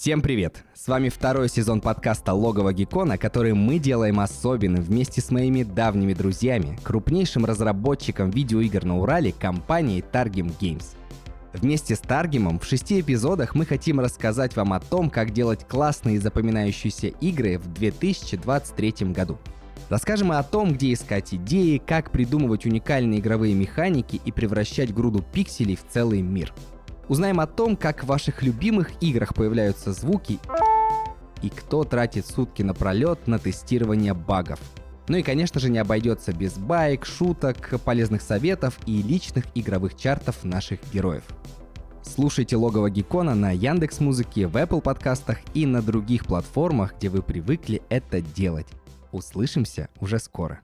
Всем привет! С вами второй сезон подкаста «Логово Геккона», который мы делаем особенным вместе с моими давними друзьями, крупнейшим разработчиком видеоигр на Урале компанией Targim Games. Вместе с Таргимом в шести эпизодах мы хотим рассказать вам о том, как делать классные и запоминающиеся игры в 2023 году. Расскажем о том, где искать идеи, как придумывать уникальные игровые механики и превращать груду пикселей в целый мир. Узнаем о том, как в ваших любимых играх появляются звуки и кто тратит сутки напролет на тестирование багов. Ну и, конечно же, не обойдется без байк, шуток, полезных советов и личных игровых чартов наших героев. Слушайте Логово Геккона на Яндекс Музыке, в Apple подкастах и на других платформах, где вы привыкли это делать. Услышимся уже скоро.